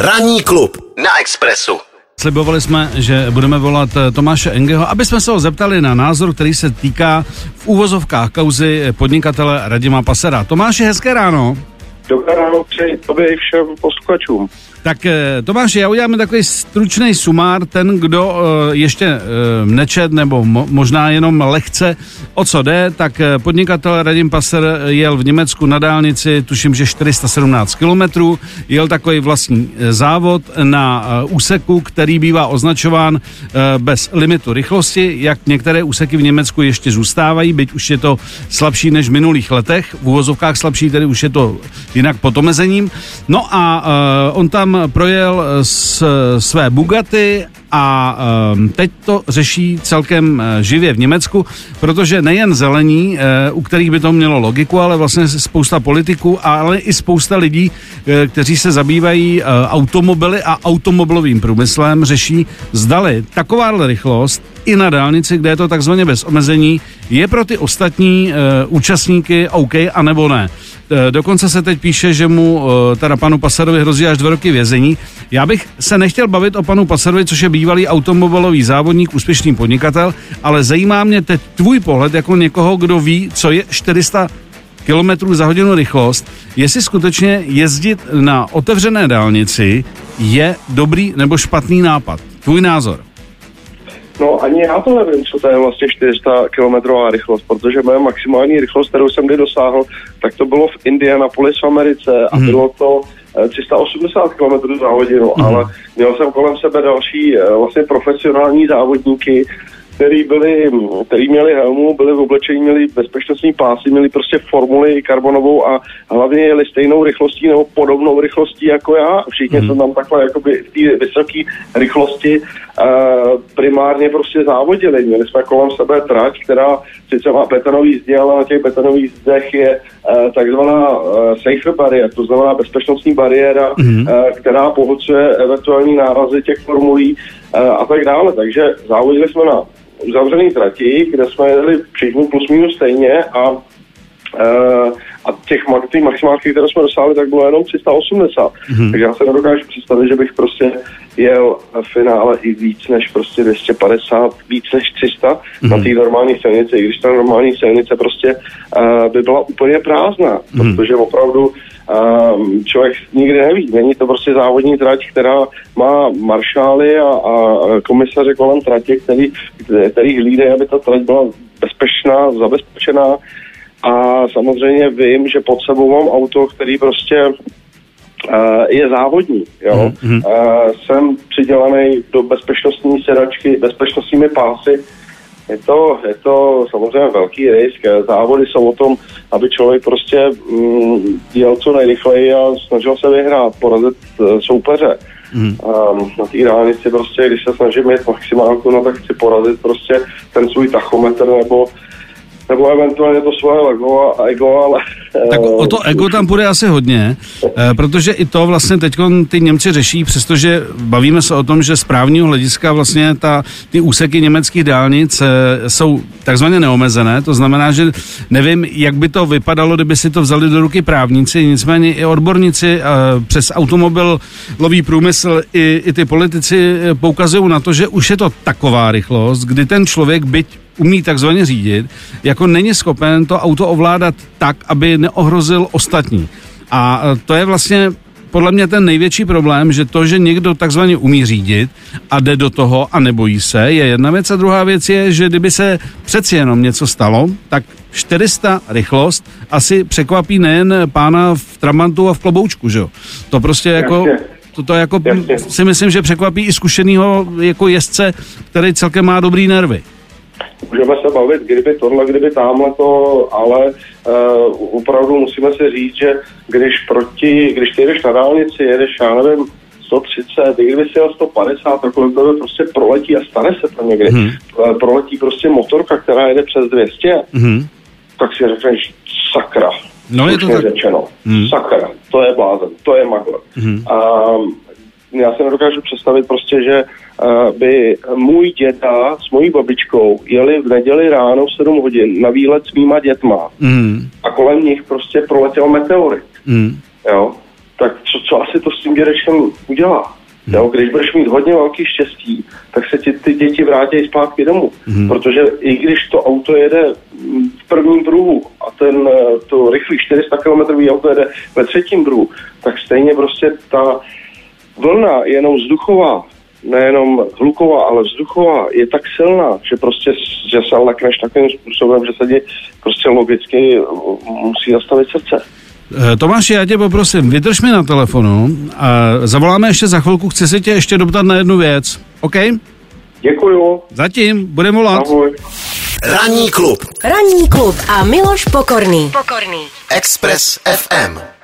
Ranní klub na Expressu. Slibovali jsme, že budeme volat eh, Tomáše Engeho, aby jsme se ho zeptali na názor, který se týká v úvozovkách kauzy podnikatele Radima Pasera. Tomáši, hezké ráno. Dobré ráno přeji tobě i všem posluchačům. Tak eh, Tomáš, já uděláme takový stručný sumár, ten, kdo uh, ještě uh, nečet nebo mo- možná jenom lehce o co jde, tak podnikatel Radim Passer jel v Německu na dálnici, tuším, že 417 kilometrů, jel takový vlastní závod na úseku, který bývá označován bez limitu rychlosti, jak některé úseky v Německu ještě zůstávají, byť už je to slabší než v minulých letech, v úvozovkách slabší, tedy už je to jinak pod omezením. No a uh, on tam projel s, své Bugaty a um, teď to řeší celkem uh, živě v Německu, protože nejen zelení, uh, u kterých by to mělo logiku, ale vlastně spousta politiků, ale i spousta lidí, uh, kteří se zabývají uh, automobily a automobilovým průmyslem, řeší, zdali takováhle rychlost i na dálnici, kde je to takzvaně bez omezení, je pro ty ostatní uh, účastníky OK, anebo ne. Uh, dokonce se teď píše, že mu, uh, teda panu Pasarovi hrozí až dva roky vězení. Já bych se nechtěl bavit o panu Pasarovi, což je bývalý automobilový závodník, úspěšný podnikatel, ale zajímá mě teď tvůj pohled jako někoho, kdo ví, co je 400 kilometrů za hodinu rychlost, jestli skutečně jezdit na otevřené dálnici je dobrý nebo špatný nápad. Tvůj názor. No ani já to nevím, co to je vlastně 400 km rychlost, protože moje maximální rychlost, kterou jsem kdy dosáhl, tak to bylo v Indianapolis v Americe a hmm. bylo to 380 eh, km za hodinu, hmm. ale měl jsem kolem sebe další eh, vlastně profesionální závodníky, který, byli, který měli helmu, byli v oblečení, měli bezpečnostní pásy, měli prostě formuli karbonovou a hlavně jeli stejnou rychlostí nebo podobnou rychlostí jako já. Všichni hmm. jsme tam takhle jakoby v té vysoké rychlosti uh, primárně prostě závodili. Měli jsme kolem sebe trať, která sice má betonový zdi, ale na těch betonových zdech je uh, takzvaná uh, safer bariér, to znamená bezpečnostní bariéra, hmm. uh, která pohodcuje eventuální nárazy těch formulí uh, a tak dále. Takže závodili jsme na uzavřený trati, kde jsme jeli všichni plus minus stejně a Uh, a těch ty maximálky, které jsme dosáhli, tak bylo jenom 380. Mm-hmm. Takže já se nedokážu představit, že bych prostě jel v finále i víc než prostě 250, víc než 300 mm-hmm. na té normální silnici, i když ta normální silnice prostě uh, by byla úplně prázdná, mm-hmm. protože opravdu um, člověk nikdy neví. Není to prostě závodní trať, která má maršály a, a komisaře kolem tratě, který, který hlídají, aby ta trať byla bezpečná, zabezpečená. A samozřejmě vím, že pod sebou mám auto, který prostě Uh, je závodní. Jo? Mm-hmm. Uh, jsem přidělený do bezpečnostní sedačky, bezpečnostními pásy, je to, je to samozřejmě velký risk. Závody jsou o tom, aby člověk prostě mm, jel co nejrychleji a snažil se vyhrát, porazit uh, soupeře. Mm. Um, na té dálnici prostě, když se snažím jít maximálku, no tak chci porazit prostě ten svůj tachometr nebo nebo eventuálně to svoje ego, ego ale... Tak o to ego tam bude asi hodně, eh, protože i to vlastně teď ty Němci řeší, přestože bavíme se o tom, že z právního hlediska vlastně ta, ty úseky německých dálnic eh, jsou takzvaně neomezené, to znamená, že nevím, jak by to vypadalo, kdyby si to vzali do ruky právníci, nicméně i odborníci eh, přes automobilový průmysl i, i ty politici poukazují na to, že už je to taková rychlost, kdy ten člověk, byť umí takzvaně řídit, jako není schopen to auto ovládat tak, aby neohrozil ostatní. A e, to je vlastně podle mě ten největší problém, že to, že někdo takzvaně umí řídit a jde do toho a nebojí se, je jedna věc. A druhá věc je, že kdyby se přeci jenom něco stalo, tak 400 rychlost asi překvapí nejen pána v Tramantu a v kloboučku, že jo? To prostě jako... To, to jako si myslím, že překvapí i zkušenýho jako jezdce, který celkem má dobrý nervy. Můžeme se bavit, kdyby tohle, kdyby tamhle to, ale uh, opravdu musíme si říct, že když proti, když ty jedeš na dálnici, jedeš, já nevím, 130, i kdyby si jel 150, tak tebe prostě proletí a stane se to někdy. Hmm. Proletí prostě motorka, která jede přes 200, hmm. tak si řekneš, sakra. No je to tak. řečeno. Hmm. Sakra, to je blázen, to je magor. Hmm. A já se nedokážu představit prostě, že uh, by můj děda s mojí babičkou jeli v neděli ráno v 7 hodin na výlet s mýma dětma mm. a kolem nich prostě proletěl meteorit. Mm. Jo? tak co, co asi to s tím dědečkem udělá? Jo, když budeš mít hodně velký štěstí, tak se ti ty děti vrátí zpátky domů. Hmm. Protože i když to auto jede v prvním druhu a ten, eh, to rychlý 400 km auto jede ve třetím druhu, tak stejně prostě ta vlna jenom vzduchová, nejenom hluková, ale vzduchová je tak silná, že prostě že se lekneš takovým způsobem, že se ti prostě logicky musí zastavit srdce. Eh, Tomáši, já tě poprosím, vydrž mi na telefonu a zavoláme ještě za chvilku, chci se tě ještě doptat na jednu věc, OK? Děkuju. Zatím, budeme volat. Ahoj. Ranní klub Ranní klub a Miloš Pokorný. Pokorný. Express FM.